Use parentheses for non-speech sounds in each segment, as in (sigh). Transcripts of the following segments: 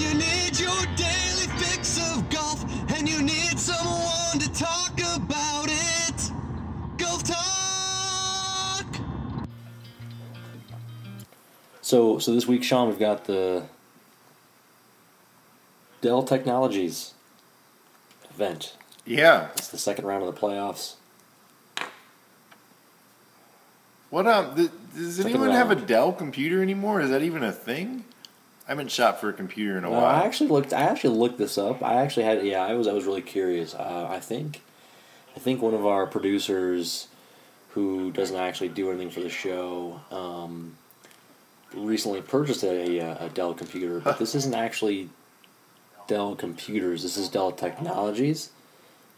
When you need your daily fix of golf and you need someone to talk about it. Golf Talk! So, so this week, Sean, we've got the Dell Technologies event. Yeah. It's the second round of the playoffs. What um? Th- does Second anyone have a. Dell computer anymore? Is that even a thing? I haven't shot for a computer in a No, I while. actually looked. I actually looked this up. I actually had. Yeah, I was. I was really curious. Uh, I think, I think one of our producers, who doesn't actually do anything for the show, um, recently purchased a, a Dell computer. But this isn't actually Dell computers. This is Dell Technologies.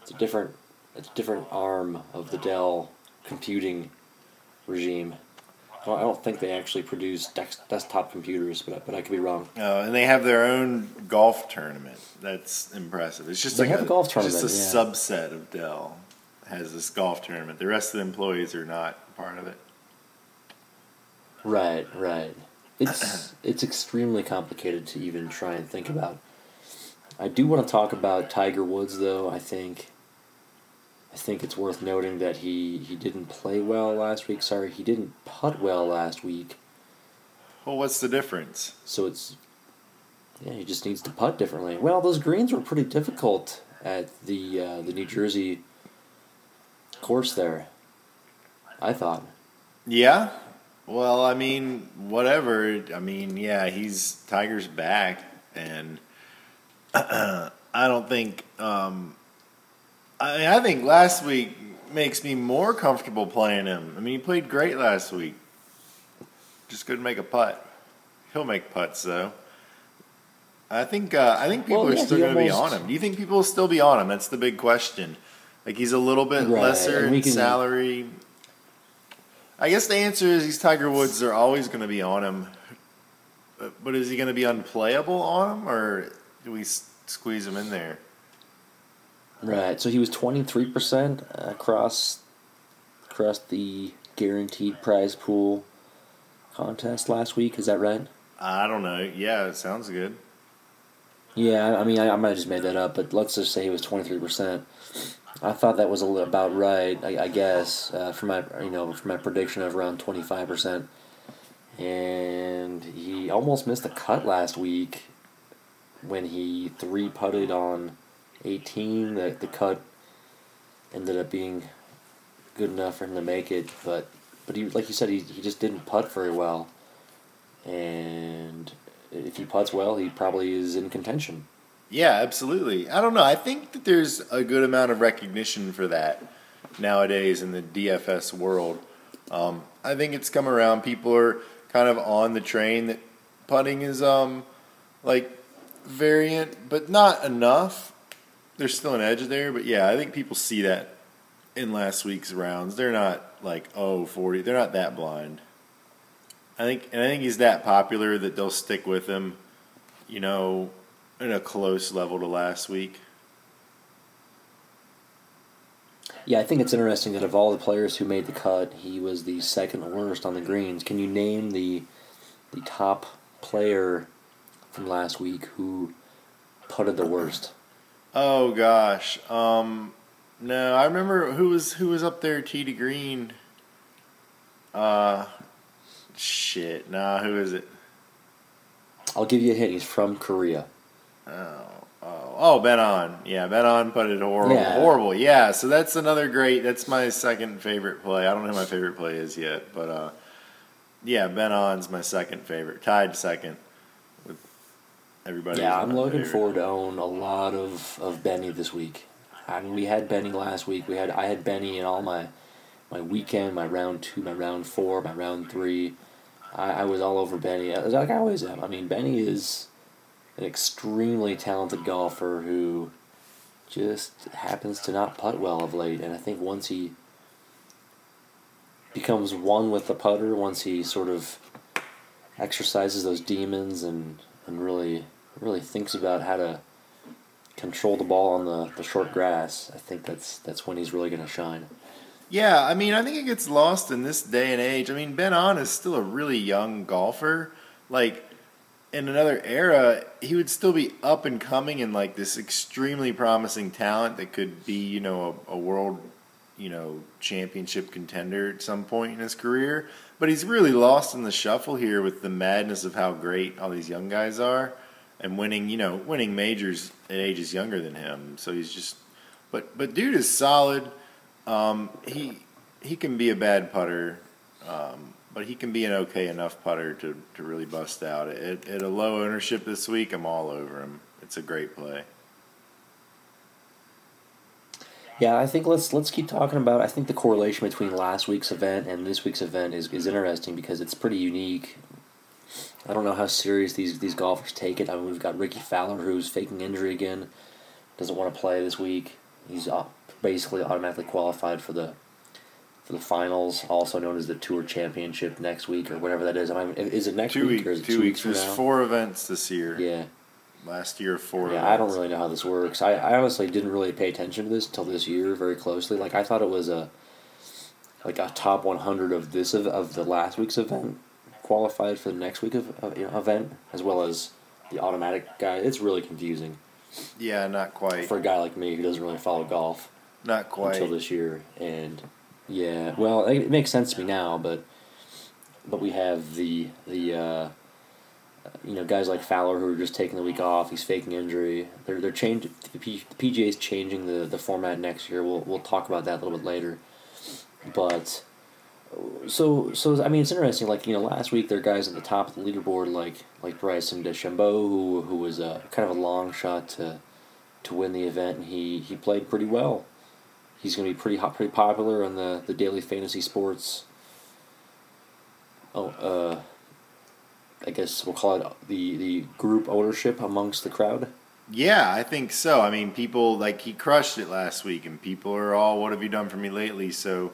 It's a different. It's a different arm of the Dell computing regime. I don't, I don't think they actually produce dex, desktop computers, but I- but I could be wrong. Uh, and they have their own golf tournament. That's impressive. It's just They like have a golf tournament. Just a yeah. subset of Dell has this golf tournament. The rest of the employees are not part of it. Right, right. It's (clears throat) it's extremely complicated to even try and think about. I do want to talk about Tiger Woods though. I think I think it's worth noting that he he didn't play well last week. Sorry, he didn't putt well last week. Well, what's the difference? So it's yeah, he just needs to putt differently. Well, those greens were pretty difficult at the uh, the New Jersey course there. I thought. Yeah. Well, I mean, whatever. I mean, yeah, he's Tiger's back, and (clears throat) I don't think. Um, I mean, I think last week makes me more comfortable playing him. I mean, he played great last week. Just couldn't make a putt. He'll make putts though. I think. Uh, I think people Well, are still going to be on him. Do you think people will still be on him? That's the big question. Like he's a little bit Right, lesser in can- salary. I guess the answer is these Tiger Woods are always going to be on him. But, but is he going to be unplayable on him, or do we s- squeeze him in there? Right. So he was twenty three percent across across the guaranteed prize pool contest last week. Is that right? I don't know. Yeah, it sounds good. Yeah. I mean, I, I might have just made that up, but let's just say he was twenty three percent. I thought that was a little about right. I, I guess uh, for my you know for my prediction of around twenty five percent, and he almost missed a cut last week when he three putted on eighteen. The the cut ended up being good enough for him to make it, but but he like you said he he just didn't putt very well, and if he putts well, he probably is in contention. Yeah, absolutely. I don't know. I think that there's a good amount of recognition for that nowadays in the DFS world. Um, I think it's come around. People are kind of on the train that putting is um like variant, but not enough. There's still an edge there, but yeah, I think people see that in last week's rounds. They're not like oh 40. They're not that blind. I think, and I think he's that popular that they'll stick with him. You know, in a close level to last week. Yeah, I think it's interesting that of all the players who made the cut, he was the second worst on the greens. Can you name the the top player from last week who putted the worst? Oh gosh, um, no, I remember who was who was up there tee to green. Uh, shit, nah, who is it? I'll give you a hint. He's from Korea. Oh, oh, oh, Ben An. Yeah, Ben An put it horrible, Yeah. horrible. Yeah, so that's another great. That's my second favorite play. I don't know who my favorite play is yet, but uh, yeah, Ben An's my second favorite, tied second everybody. yeah, I'm looking forward to own a lot of, of Benny this week. I mean, we had Benny last week. We had I had Benny in all my my weekend, my round two, my round four, my round three. I, I was all over Benny, like I always am. I mean, Benny is an extremely talented golfer who just happens to not putt well of late. And I think once he becomes one with the putter, once he sort of exercises those demons and, and really really thinks about how to control the ball on the, the short grass, I think that's that's when he's really going to shine. Yeah, I mean, I think it gets lost in this day and age. I mean, Ben An is still a really young golfer. Like, in another era, he would still be up and coming and like this extremely promising talent that could be, you know, a, a world, you know, championship contender at some point in his career. But he's really lost in the shuffle here with the madness of how great all these young guys are and winning, you know, winning majors at ages younger than him. So he's just, but but dude is solid. Um, he he can be a bad putter, um, but he can be an okay enough putter to, to really bust out. At, at a low ownership this week, I'm all over him. It's a great play. Yeah, I think let's let's keep talking about. I think the correlation between last week's event and this week's event is, is interesting because it's pretty unique. I don't know how serious these these golfers take it. I mean, we've got Ricky Fowler who's faking injury again, doesn't want to play this week. He's basically automatically qualified for the for the finals, also known as the Tour Championship next week or whatever that is. I mean, is it next two week weeks, or is it two, two weeks. weeks There's now? four events this year. Yeah. Last year, four. Yeah, events. I don't really know how this works. I, I honestly didn't really pay attention to this until this year very closely. Like I thought it was a like a top 100 of this of, of the last week's event qualified for the next week of, of you know, event as well as the automatic guy. It's really confusing Yeah, not quite. for a guy like me who doesn't really follow golf not quite. until this year. And yeah, well, it, it makes sense to me now, but but we have the the uh, you know guys like Fowler who are just taking the week off. He's faking injury. They're they're changing. The, P, the PGA is changing the, the format next year. We'll we'll talk about that a little bit later. But so so I mean it's interesting. Like you know last week there are guys at the top of the leaderboard like like Bryson DeChambeau who who was a kind of a long shot to to win the event and he he played pretty well. He's going to be pretty hot, pretty popular on the the daily fantasy sports. Oh, uh, I guess we'll call it the the group ownership amongst the crowd. Yeah, I think so. I mean, people like he crushed it last week, and people are all, "What have you done for me lately?" So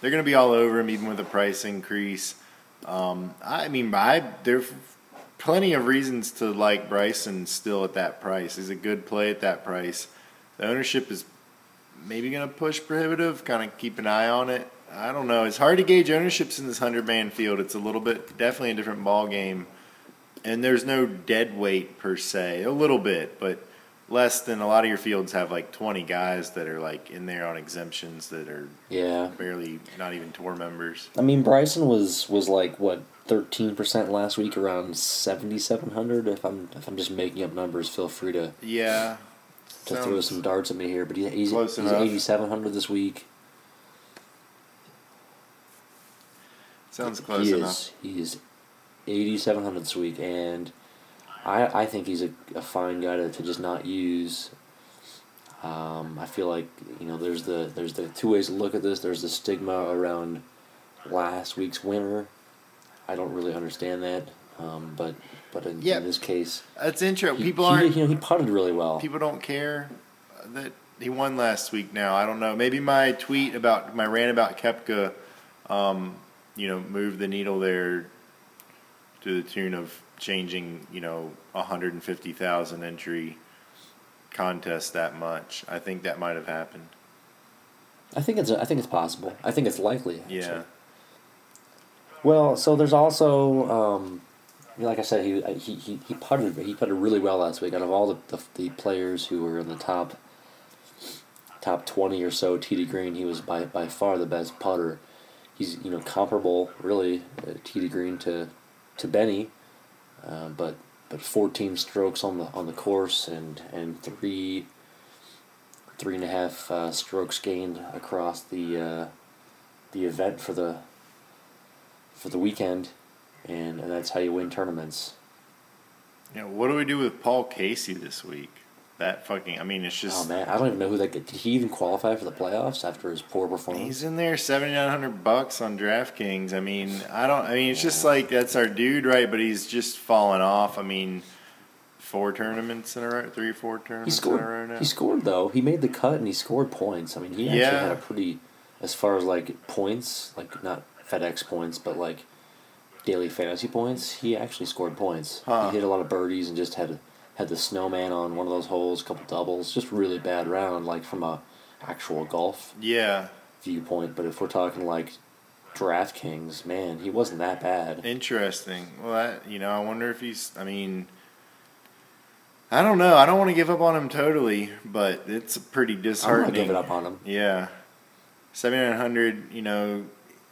they're going to be all over him, even with a price increase. Um, I mean, I there's plenty of reasons to like Bryson still at that price. He's a good play at that price. The ownership is maybe going to push prohibitive. Kind of keep an eye on it. I don't know. It's hard to gauge ownerships in this hundred man field. It's a little bit definitely a different ball game and there's no dead weight per se. A little bit, but less than a lot of your fields have like 20 guys that are like in there on exemptions that are Yeah, barely not even tour members. I mean Bryson was was like what thirteen percent last week, around seventy seven hundred. If I'm if I'm just making up numbers, feel free to Yeah. to throw some darts at me here. But he, he's he's eighty seven hundred this week. Sounds close he enough. is he is eighty seven hundred this week, and I I think he's a, a fine guy to, to just not use. Um, I feel like you know there's the there's the two ways to look at this. There's the stigma around last week's winner. I don't really understand that, um, but but in, Yeah. in this case, That's interesting. he, People he, aren't you know he putted really well. people don't care that he won last week now. I don't know. Maybe my tweet about my rant about Koepka um, you know, moved the needle there to the tune of changing, you know, 150,000 entry contest that much. I think that might have happened. I think it's I think it's possible. I think it's likely. Actually. Yeah. Well, so there's also, um, like I said, he he he he putted he putted really well last week. Out of all the, the the players who were in the top top twenty or so, TD Green, he was by by far the best putter. He's you know comparable really uh, TD Green to to Benny, uh, but but fourteen strokes on the on the course and and three three and a half uh, strokes gained across the uh, the event for the for the weekend, and, and that's how you win tournaments. Know, what do we do with Paul Casey this week? That fucking, I mean, it's just. Oh man, I don't even know who that. Did he even qualify for the playoffs after his poor performance? he's in there 7,900 bucks on DraftKings. I mean, I don't, I mean, it's just like, that's our dude, right? But he's just falling off. I mean, four tournaments in a row, three or four He tournaments in a row scored. now. He scored though. He made the cut and he scored points. I mean, he actually Yeah. had a pretty, as far as like points, like not FedEx points, but like daily fantasy points. He actually scored points. Huh. He hit a lot of birdies and just had had the snowman on one of those holes, a couple doubles. Just really bad round, like from a actual golf Yeah. viewpoint. But if we're talking like DraftKings, man, he wasn't that bad. Interesting. Well, that, you know, I wonder if he's. I mean, I don't know. I don't want to give up on him totally, but it's pretty I'm disheartening. not giving up on him. Yeah, seventy nine hundred. You know,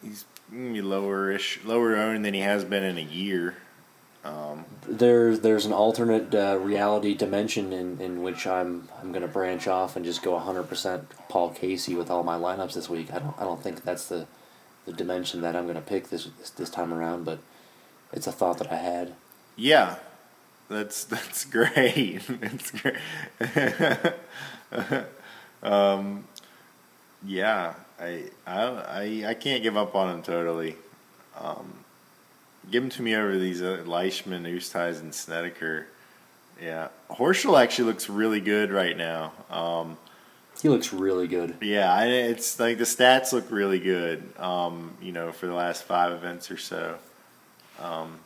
he's gonna be lower-ish, lower owned than he has been in a year. There's there's an alternate uh, reality dimension in, in which I'm I'm gonna branch off and just go 100% Paul Casey with all my lineups this week. I don't I don't think that's the the dimension that I'm gonna pick this this, this time around, but it's a thought that I had. yeah, that's (laughs) that's great. (laughs) That's great. (laughs) um, yeah, I, I I I can't give up on him totally. Um, give him to me over these uh, Leishman, Oosthuizen, and Snedeker. Yeah, Horschel actually looks really good right now. Um, He looks really good. yeah, I, it's like the stats look really good. Um, you know, for the last five events or so. Um,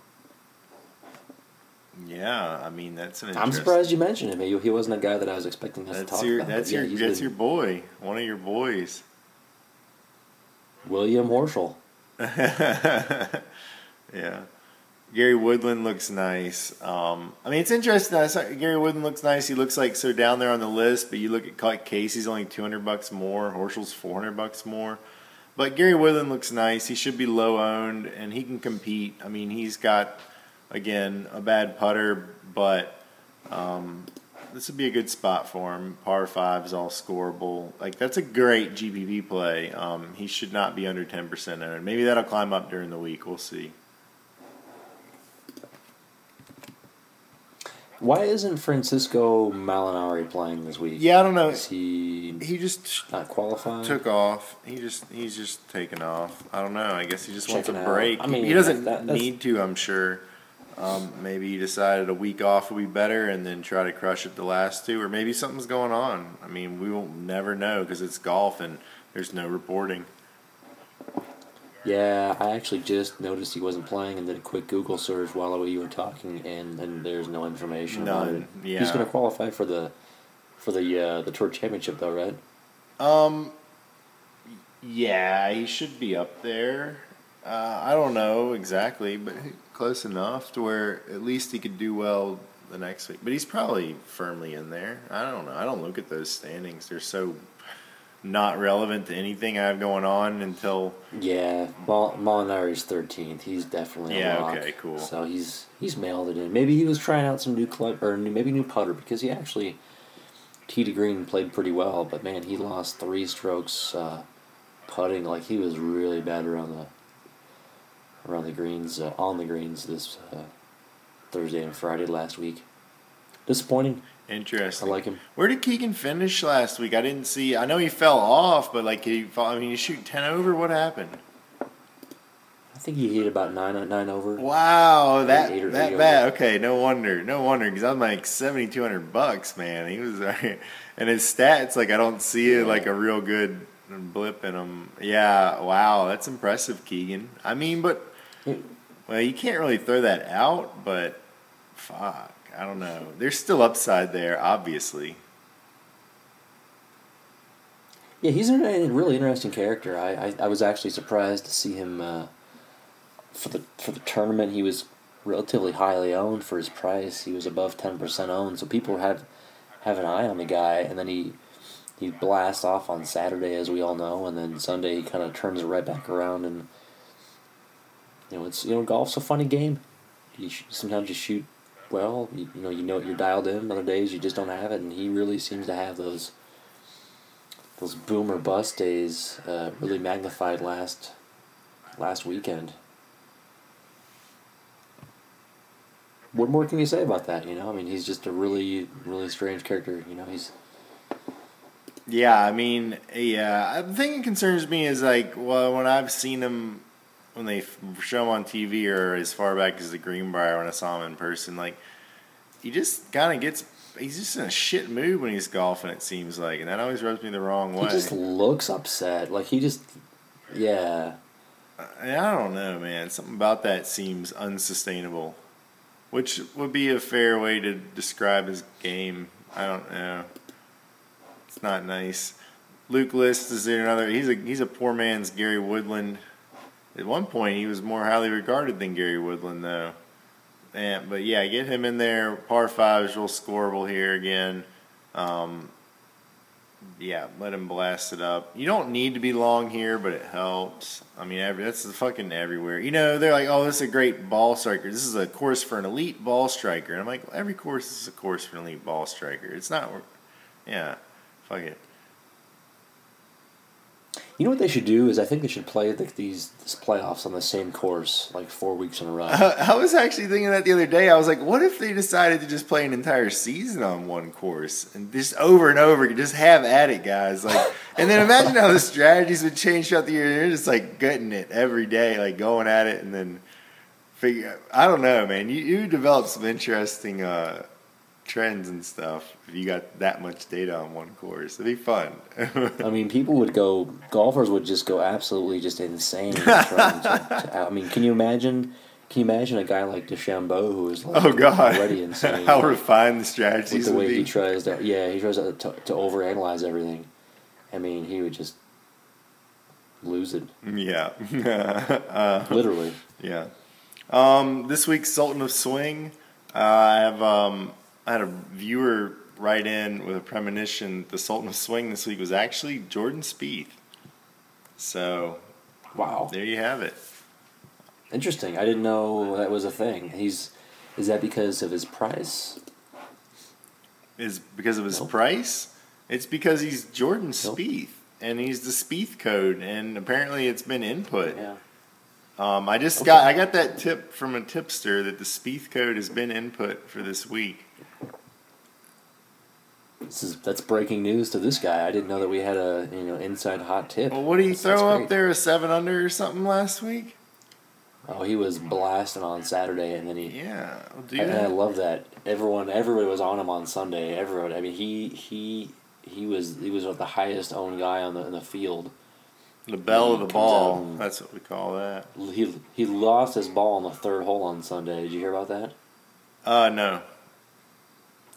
yeah, I mean that's an. I'm surprised you mentioned him. He, he wasn't a guy that I was expecting us to talk your about. that's yeah, your that's been- your boy, one of your boys. William Horschel. (laughs) yeah. Gary Woodland looks nice. Um, I mean, it's interesting. I saw Gary Woodland looks nice. He looks like so down there on the list, but you look at Ca- Casey's only two hundred bucks more. Horschel's four hundred bucks more. But Gary Woodland looks nice. He should be low owned, and he can compete. I mean, he's got again a bad putter, but um, this would be a good spot for him. Par five is all scoreable. Like that's a great GPP play. Um, he should not be under ten percent owned. Maybe that'll climb up during the week. We'll see. Why isn't Francesco Molinari playing this week? Yeah, I don't know. Is he He just not qualifying? took off. He just he's just taken off. I don't know. I guess he just wants a Checking out. break. I mean, he doesn't that- need to. I'm sure. Um, maybe he decided a week off would be better, and then try to crush it the last two, or maybe something's going on. I mean, we will never know because it's golf and there's no reporting. Yeah, I actually just noticed he wasn't playing and did a quick Google search while you were talking, and, and there's no information about None, it. yeah. He's going to qualify for the for the uh, the tour championship, though, right? Um, yeah, he should be up there. Uh, I don't know exactly, but close enough to where at least he could do well the next week. But he's probably firmly in there. I don't know. I don't look at those standings. They're so not relevant to anything I have going on until Yeah, Mal- Molinari's thirteenth. He's definitely a Yeah, lock. okay, cool. So he's he's mailed it in. Maybe he was trying out some new club or new, maybe new putter because he actually tee to green played pretty well, but man, he lost three strokes uh, putting. Like he was really bad around the around the greens uh, on the greens this uh, Thursday and Friday last week. Disappointing. I like him. Where did Keegan finish last week? I didn't see. I know he fell off, but like he, fall, I mean, he shoot ten over. What happened? I think he hit about nine nine over. Wow, that eight or that eight bad. Okay, no wonder, no wonder, because I'm like seventy two hundred bucks, man. He was, (laughs) and his stats like I don't see it Yeah. like a real good blip in him. Yeah, wow, that's impressive, Keegan. I mean, but well, you can't really throw that out, but fuck, I don't know. There's still upside there, obviously. Yeah, he's a really interesting character. I, I, I was actually surprised to see him uh, for the for the tournament. He was relatively highly owned for his price. He was above ten percent owned, so people had have an eye on the guy. And then he he blasts off on Saturday, as we all know, and then Sunday he kind of turns it right back around. And you know, it's you know, golf's a funny game. You sh- sometimes you shoot well. You, you know, you know you're dialed in. Other days you just don't have it, and he really seems to have those those boomer bust days uh, really magnified last last weekend. What more can you say about that? You know, I mean, he's just a really, really strange character. You know, he's Yeah, I mean, yeah. The thing that concerns me is like, well, when I've seen him, when they show him on TV or as far back as the Greenbrier when I saw him in person, like, he just kind of gets, he's just in a shit mood when he's golfing, it seems like. And that always rubs me the wrong way. he just looks upset. Like he just, yeah. I I don't know, man. Something about that seems unsustainable, which would be a fair way to describe his game. I don't know. It's not nice. Luke List is there another? He's a he's a poor man's Gary Woodland. At one point, he was more highly regarded than Gary Woodland, though. And but yeah, get him in there. Par five is real scoreable here again. Um, yeah, let him blast it up. You don't need to be long here, but it helps. I mean, every, that's fucking everywhere. You know, they're like, oh, this is a great ball striker. This is a course for an elite ball striker. And I'm like, well, every course is a course for an elite ball striker. It's not, yeah, fuck it. You know what they should do is I think they should play the, these this playoffs on the same course like four weeks in a row. I was actually thinking that the other day. I was like, what if they decided to just play an entire season on one course and just over and over, just have at it, guys. Like, and then imagine how the (laughs) strategies would change throughout the year. They're just like gutting it every day, like going at it, and then figure. I don't know, man. You you develop some interesting uh, trends and stuff if you got that much data on one course. It'd be fun. (laughs) I mean, people would go. Golfers would just go absolutely just insane. (laughs) to, to- I mean, can you imagine? Can you imagine a guy like DeChambeau who is like oh God! already (laughs) insane? how refined the with strategies the way be. he tries to, yeah, he tries to, to, to overanalyze everything. I mean, he would just lose it, Yeah. uh, literally. Yeah. Um, this week's Sultan of Swing, uh, I have um, I had a viewer write in with a premonition. The Sultan of Swing this week was actually Jordan Spieth. So Wow, there you have it. interesting. I didn't know that was a thing. He's is that because of his price? Is because of his Nope. price? It's because he's Jordan Nope. Spieth, and he's the Spieth code, and apparently it's been input. Yeah. Um, I just Okay. got I got that tip from a tipster that the Spieth code has been input for this week. This is that's breaking news to this guy. I didn't know that we had a you know inside hot tip. Well, what did he That's- that's throw up there? A seven under or something last week? Oh, he was blasting on Saturday, and then he. Yeah, do And I love that everyone, everybody was on him on Sunday. Everyone, I mean, he he he was he was the highest owned guy on the in the field. The bell of the ball. That's what we call that. He he lost his ball on the third hole on Sunday. Did you hear about that? Uh, no.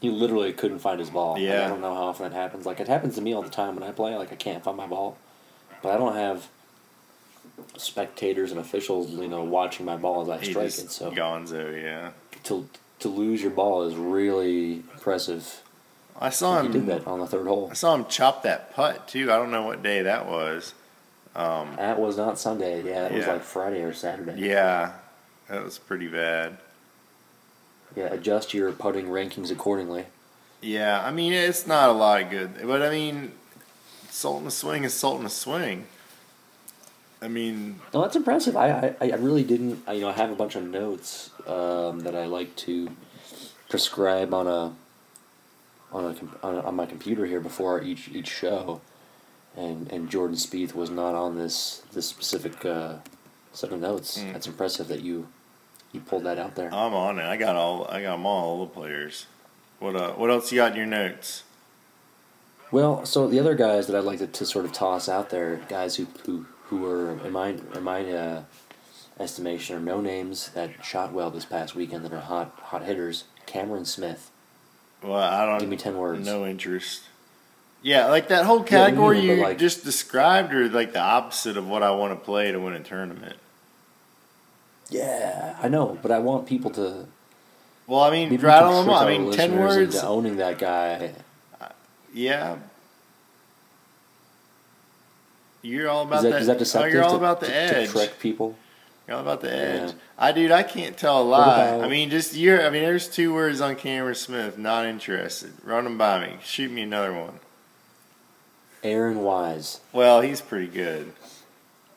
He literally couldn't find his ball. Like, Yeah. I don't know how often that happens. Like it happens to me all the time when I play. Like I can't find my ball, but I don't have spectators and officials, you know, watching my ball as I He strike it. So Gonzo, yeah. to to lose your ball is really impressive. I saw He did him. that on the third hole. I saw him chop that putt too. I don't know what day that was. Um, That was not Sunday. Yeah, that was like Friday or Saturday. yeah, that was pretty bad. Yeah, adjust your putting rankings accordingly. Yeah, I mean it's not a lot of good, but I mean, salt in the Swing is salt in the Swing. I mean, No, that's impressive. I, I, I really didn't. I, you know, I have a bunch of notes um, that I like to prescribe on a on a, on, a on my computer here before each each show, and and Jordan Spieth was not on this this specific uh, set of notes. Mm. That's impressive that you you pulled that out there. I'm on it. I got all. I got them all, all the players. What uh? What else you got in your notes? Well, so the other guys that I'd like to, to sort of toss out there, guys who who who are in my in my uh, estimation are no names that shot well this past weekend that are hot hot hitters. Cameron Smith. Well, I don't. Give me 10 words. No interest. Yeah, like that whole Yeah, category neither, you like- just described, or like the opposite of what I want to play to win a tournament. Yeah, I know, but I want people to Well, I mean, rattle them off. I mean, ten words. into owning that guy. Uh, yeah. You're all about Is that, that. is that deceptive? you're all to, about the to, edge. To trick people. You're all about the edge. Yeah. I dude, I can't tell a lie. about- I mean, just you're. I mean, there's two words on Cameron Smith. Not interested. Run them by me. Shoot me another one. Aaron Wise. Well, he's pretty good.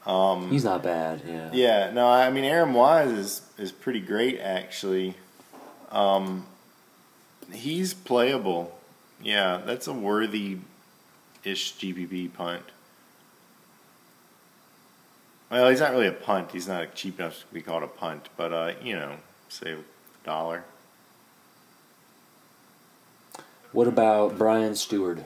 Um, He's not bad. Yeah. Yeah, no, I mean Aaron Wise is is pretty great actually. Um, he's playable. Yeah, that's a worthy ish GPP punt. Well, he's not really a punt. He's not cheap enough to be called a punt, but uh, you know, say a dollar. What about Brian Stuard?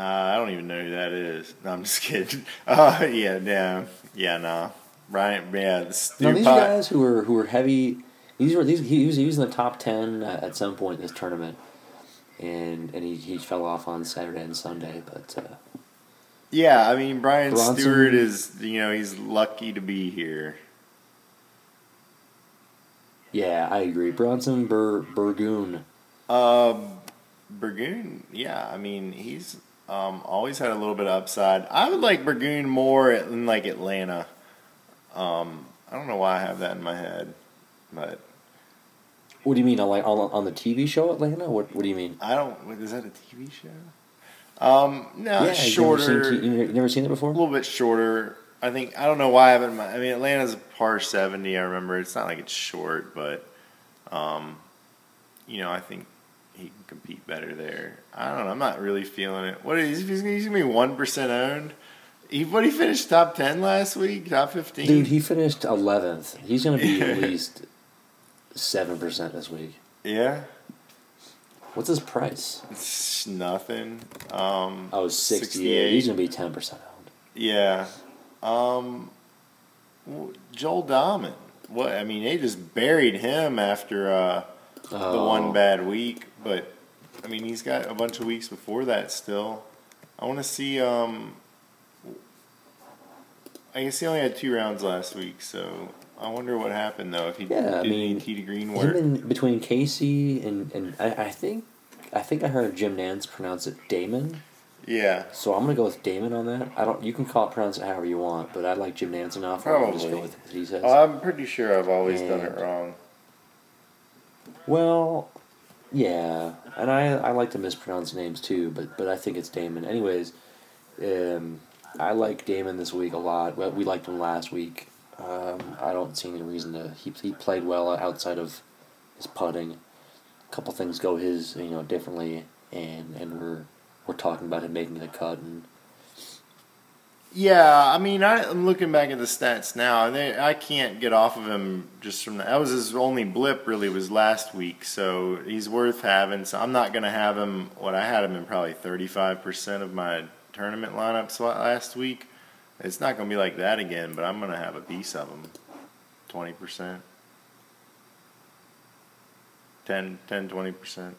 Uh, I don't even know who that is. (laughs) No, I'm just kidding. Uh, (laughs) yeah, yeah, yeah, no. Brian, yeah, the these Pot- guys who were who are heavy. These were these. He was, he was in the top ten at some point in this tournament, and and he, he fell off on Saturday and Sunday. But uh, Yeah, I mean Brian Bronson- Stuard is you know he's lucky to be here. Yeah, I agree. Bronson Bur- Burgoon. Um, Burgoon, yeah, I mean he's um, always had a little bit of upside. I would like Burgoon more in like Atlanta. Um, I don't know why I have that in my head, but What do you mean on like on, on the TV show Atlanta? What What do you mean? I don't. Wait, is that a TV show? Um, no, never shorter. you never seen it before. a little bit shorter. I think I don't know why I have it in my. I mean, Atlanta's a par seventy. I remember it's not like it's short, but um, you know, I think he can compete better there. I don't know. I'm not really feeling it. What is he's, he's gonna be one percent owned? He what he finished top ten last week, top fifteen. Dude, he finished eleventh. He's gonna be at (laughs) least seven percent this week. yeah, What's his price? it's nothing. Um, Oh, 68. He's gonna be ten percent owned. Yeah. Um, Joel Dahmen. What I mean, they just buried him after uh, the Oh. one bad week. But I mean, he's got a bunch of weeks before that still. I want to see. Um, I guess he only had two rounds last week, so I wonder what happened though. If he Yeah, I did mean, any tee to green Him work. and between Casey and and I, I think I think I heard Jim Nantz pronounce it Damon. yeah, So I'm gonna go with Damon on that. I don't. You can call it pronounce it however you want, but I like Jim Nantz enough. I'm just go Probably. with what he says. I'm pretty sure I've always done it wrong. Well, yeah, and I I like to mispronounce names too, but but I think it's Damon. Anyways, um, I like Damon this week a lot. We liked him last week. Um, I don't see any reason to. He he played well outside of his putting. A couple things go his you know differently, and and we're we're talking about him making the cut and. Yeah, I mean, I, I'm looking back at the stats now, and they, I can't get off of him just from that was his only blip. Really, was last week, so he's worth having. So I'm not going to have him. What I had him in probably 35 percent of my tournament lineups last week. It's not going to be like that again, but I'm going to have a piece of him, 20 percent, 10, 10, 20 percent.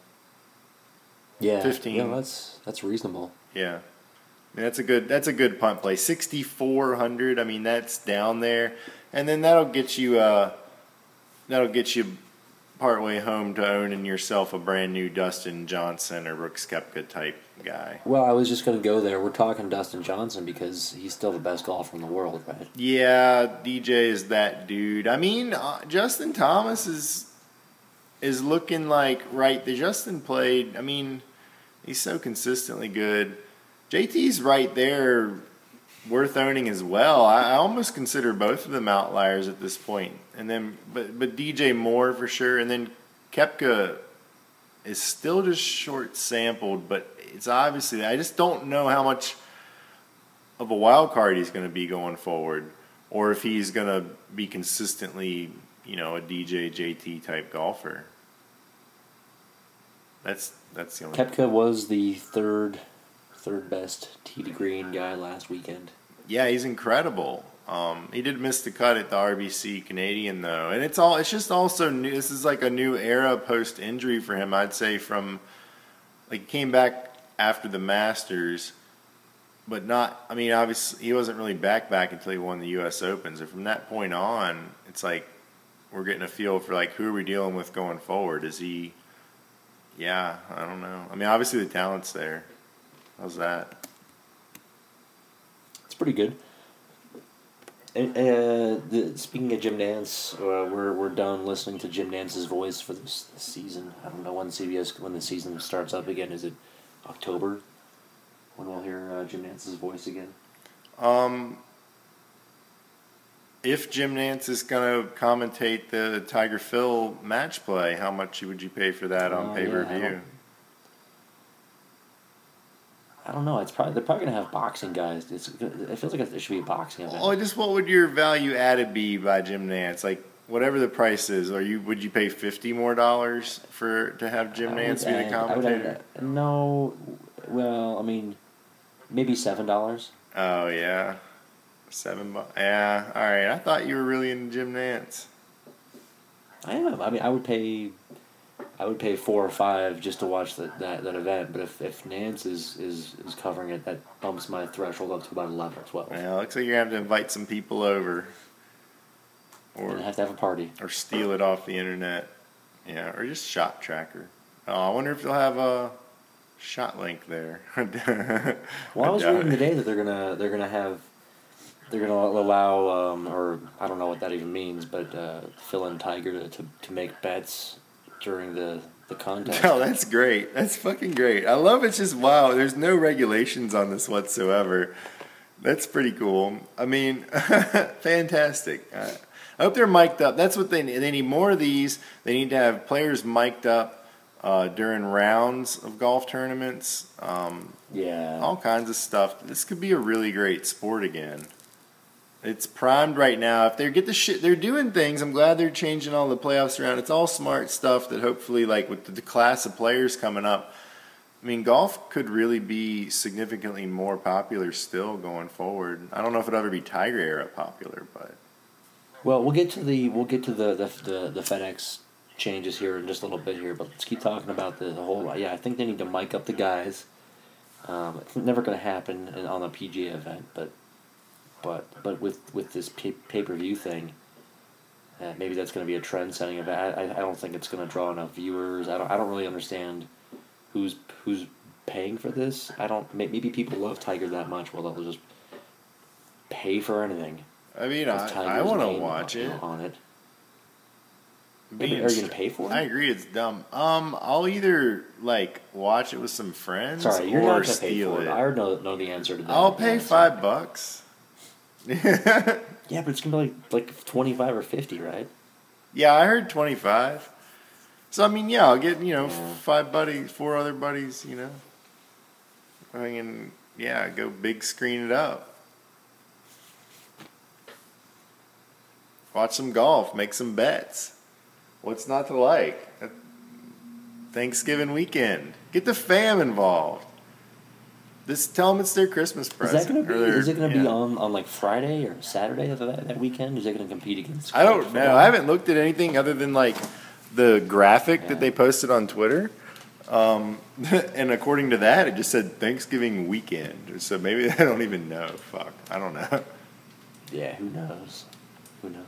Yeah, 15. Yeah, that's that's reasonable. Yeah. That's a good that's a good punt play. Sixty four hundred. I mean, that's down there, and then that'll get you uh, that'll get you partway home to owning yourself a brand new Dustin Johnson or Brooks Koepka type guy. Well, I was just gonna go there. We're talking Dustin Johnson because he's still the best golfer in the world, right? Yeah, DJ is that dude. I mean, uh, Justin Thomas is is looking like right. The Justin played. I mean, he's so consistently good. JT's right there, worth owning as well. I, I almost consider both of them outliers at this point. And then, but but DJ Moore for sure. And then Koepka is still just short sampled, but it's obviously I just don't know how much of a wild card he's going to be going forward, or if he's going to be consistently, you know, a DJ JT type golfer. That's that's the only. Koepka was the third third best tee to green guy last weekend. Yeah, he's incredible. Um, he did miss the cut at the RBC Canadian though, and it's all it's just also new. This is like a new era post injury for him. I'd say from like came back after the Masters, but not. I mean, obviously he wasn't really back back until he won the U.S. Open. So from that point on, it's like we're getting a feel for like who are we dealing with going forward. Is he? Yeah, I don't know. I mean, obviously the talent's there. How's that? It's pretty good. And, uh, the, speaking of Jim Nantz, uh, we're we're done listening to Jim Nantz's voice for this, this season. I don't know when CBS when the season starts up again. Is it October? When we'll hear uh, Jim Nantz's voice again? Um, if Jim Nantz is going to commentate the Tiger Phil match play, how much would you pay for that on Oh, pay per view? I don't know. It's probably they're probably gonna have boxing guys. It's it feels like there should be a boxing event. Oh, just what would your value added be by Jim Nantz? Like whatever the price is, are you would you pay fifty more dollars for to have Jim I Nance would be the add- I would commentator? add- no, well, I mean, maybe seven dollars. Oh yeah, seven bucks. Yeah, all right. I thought you were really into Jim Nantz. I am. I mean, I would pay. I would pay four or five just to watch that that, that event. But if, if Nantz is, is is covering it, that bumps my threshold up to about eleven or twelve. Yeah, looks like you're gonna have to invite some people over, or have to have a party. or steal it off the internet. Yeah, or just shot tracker. Oh, I wonder if they'll have a shot link there. (laughs) Well, I was reading today that they're gonna they're gonna have they're gonna allow um, or I don't know what that even means, but uh, Phil and Tiger to, to, to make bets during the the contest. Oh, that's great. That's fucking great. I love it. it's just wow. There's no regulations on this whatsoever. That's pretty cool. I mean, (laughs) fantastic. Uh, I hope they're mic'd up. That's what they need. They need more of these. They need to have players mic'd up uh, during rounds of golf tournaments. Um, Yeah. all kinds of stuff. This could be a really great sport again. It's primed right now. If they get the shit, they're doing things. I'm glad they're changing all the playoffs around. It's all smart stuff that hopefully, like with the, class of players coming up, I mean, golf could really be significantly more popular still going forward. I don't know if it'll ever be Tiger era popular, but Well, we'll get to the we'll get to the the, the, the FedEx changes here in just a little bit here, but let's keep talking about the, the whole. Yeah, I think they need to mic up the guys. Um, it's never going to happen on a PGA event, but but but with with this pay per view thing, uh, maybe that's going to be a trend setting event. I, I don't think it's going to draw enough viewers. I don't I don't really understand who's who's paying for this. I don't. Maybe people love Tiger that much, well they'll just pay for anything. I mean, I, I want to watch on, it. on it. Yeah, Being but are you gonna pay for it? I agree, it's dumb. Um, I'll either like watch it with some friends Sorry, you're or not gonna pay for it. it. I already know, know the answer to that. I'll pay five bucks. (laughs) Yeah, but it's gonna be like like twenty five or fifty, right? yeah, I heard twenty five. So I mean, yeah, I'll get you know Yeah. five buddies, four other buddies, you know. I mean, yeah, go big screen it up. Watch some golf, make some bets. What's not to like? Thanksgiving weekend, get the fam involved. This tell them it's their Christmas Is that gonna be? their- Is it gonna be on, on like Friday or Saturday of that, that weekend? Is it gonna compete against? I don't know. I haven't looked at anything other than like the graphic Yeah. that they posted on Twitter. Um, (laughs) and according to that, it just said Thanksgiving weekend. So maybe (laughs) I don't even know. Fuck, I don't know. (laughs) Yeah, who knows? Who knows?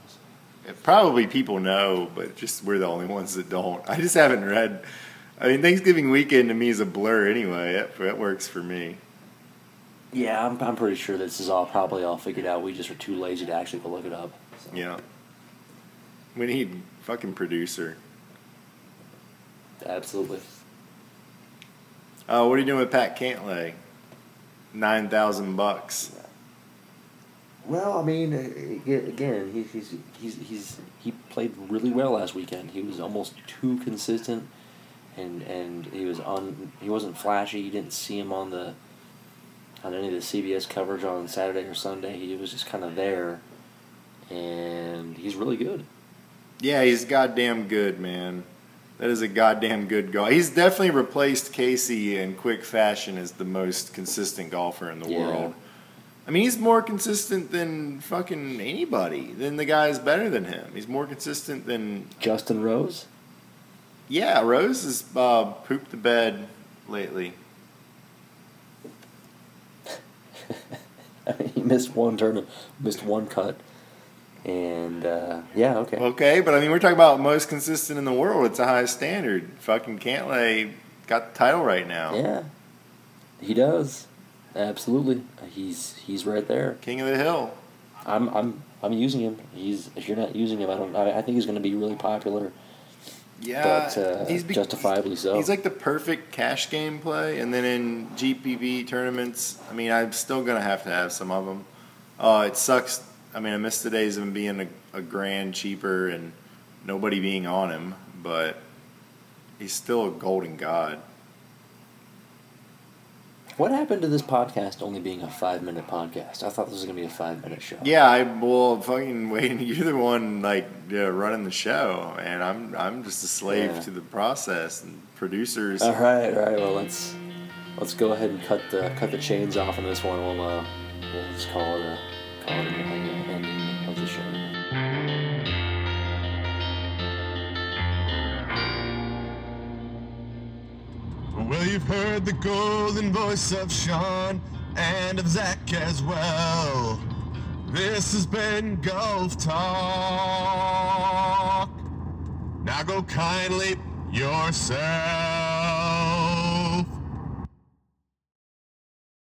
Probably people know, but just we're the only ones that don't. I just haven't read. I mean, Thanksgiving weekend to me is a blur anyway. That, that works for me. Yeah, I'm, I'm pretty sure this is all probably all figured out. We just are too lazy to actually go look it up. So. Yeah. We need fucking producer. absolutely. Uh, what are you doing with Pat Cantlay? Nine thousand bucks. Well, I mean, uh, again, he, he's he's he's he played really well last weekend. He was almost too consistent, and and he was on. He wasn't flashy. You didn't see him on the on any of the CBS coverage on Saturday or Sunday. He was just kind of there, and he's really good. Yeah, he's goddamn good, man. That is a goddamn good golf. He's definitely replaced Casey in quick fashion as the most consistent golfer in the Yeah. world. I mean, he's more consistent than fucking anybody. Than the guy's better than him. He's more consistent than Justin Rose. yeah. Rose has uh, pooped the bed lately. (laughs) he missed one turn, missed one cut, and uh, yeah, okay. Okay, but I mean, we're talking about most consistent in the world. It's a high standard. Fucking Cantlay got the title right now. Yeah, he does. Absolutely, he's he's right there. King of the Hill. I'm I'm I'm using him. He's if you're not using him, I don't. I, I think he's going to be really popular, Yeah, but uh, he's be- justifiably so. He's like the perfect cash game play, and then in GPP tournaments, I mean, I'm still gonna have to have some of them. Uh, it sucks. I mean, I miss the days of him being a, a grand cheaper and nobody being on him, but he's still a golden god. What happened to this podcast only being a five minute podcast? I thought this was going to be a five minute show. Yeah, I will fucking (laughs) wait. You're the one like running the show, and I'm I'm just a slave Yeah. to the process and producers. All right, all right. Well, let's let's go ahead and cut the cut the chains off on this one. We'll uh, we'll just call it a call it an you've heard the golden voice of Sean and of Zach as well. This has been Golf Talk. Now go kindly yourself.